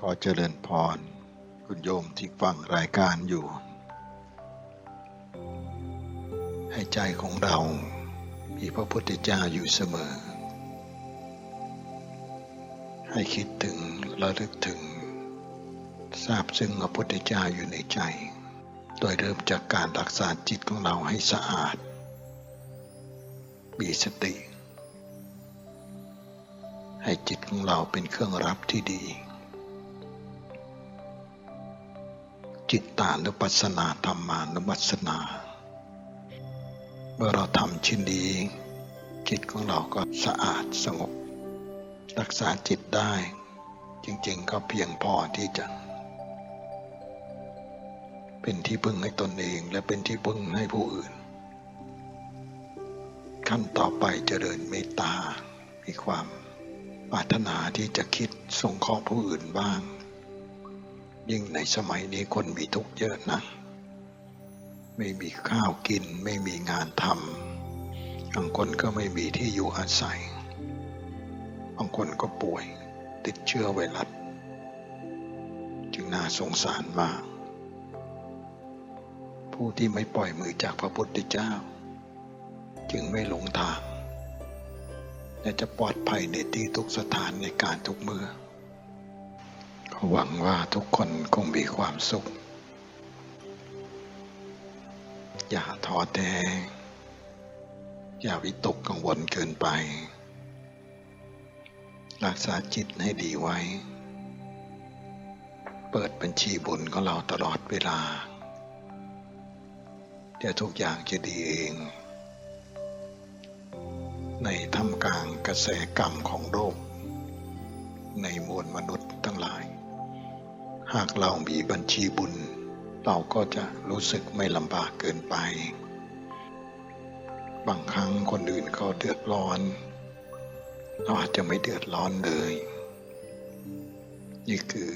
ขอเจริญพร คุณโยมที่ฟังรายการอยู่ ให้ใจของเรา มีพระพุทธเจ้าอยู่เสมอ ให้คิดถึงระลึกถึง ทราบซึ่งพระพุทธเจ้าอยู่ในใจ โดยเริ่มจากการรักษาจิตของเราให้สะอาด มีสติ ให้จิตของเราเป็นเครื่องรับที่ดี จิตตานุปัสสนาธรรมานุปัสสนา เมื่อเราทำชิ้นดีจิตของเราก็สะอาดสงบ รักษาจิตได้ จริงๆก็เพียงพอที่จะ เป็นที่พึ่งให้ตนเองและเป็นที่พึ่งให้ผู้อื่น ขั้นต่อไปเจริญเมตตา มีความปรารถนาที่จะคิดสงเคราะห์ผู้อื่นบ้าง ยิ่งในสมัยนี้คนมีทุกข์เยอะนะ ไม่มีข้าวกิน ไม่มีงานทำบางคนก็ไม่มีที่อยู่อาศัย บางคนก็ป่วยติดเชื้อไวรัส จึงน่าสงสารมาก ผู้ที่ไม่ปล่อยมือจากพระพุทธเจ้า จึงไม่หลงทาง และจะปลอดภัยในที่ทุกสถานในการทุกเมื่อหวังว่าทุกคนคงมีความสุข อย่าท้อแท้ อย่าวิตกกังวลเกินไป รักษาจิตให้ดีไว้ เปิดบัญชีบุญของเราตลอดเวลาเดี๋ยวทุกอย่างจะดีเอง ในท่ามกลางกระแสกรรมของโลก ในมวลมนุษย์ทั้งหลาย หากเรามีบัญชีบุญ เราก็จะรู้สึกไม่ลำบากเกินไป บางครั้งคนอื่นเขาเดือดร้อน เราอาจจะไม่เดือดร้อนเลย นี่คือ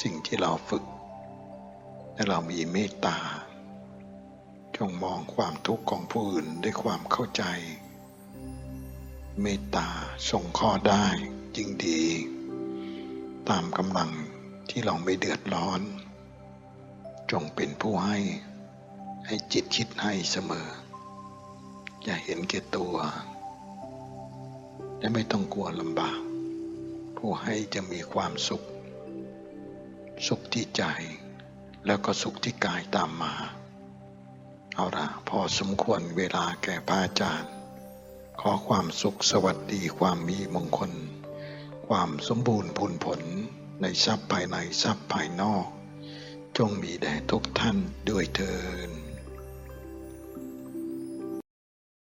สิ่งที่เราฝึกและเรามีเมตตา จงมองความทุกข์ของผู้อื่นด้วยความเข้าใจ เมตตาส่งข้อได้ยิ่งดี ตามกำลังที่เราไม่เดือดร้อน จงเป็นผู้ให้ ให้จิตคิดให้เสมอ อย่าเห็นแก่ตัว และไม่ต้องกลัวลำบาก ผู้ให้จะมีความสุข สุขที่ใจ แล้วก็สุขที่กายตามมา เอาละพอสมควรเวลาแก่พระอาจารย์ ขอความสุขสวัสดีความมีมงคล ความสมบูรณ์ผลผลในทรัพย์ภายในทรัพย์ภายนอก จงมีแด่ทุกท่านด้วยเทิน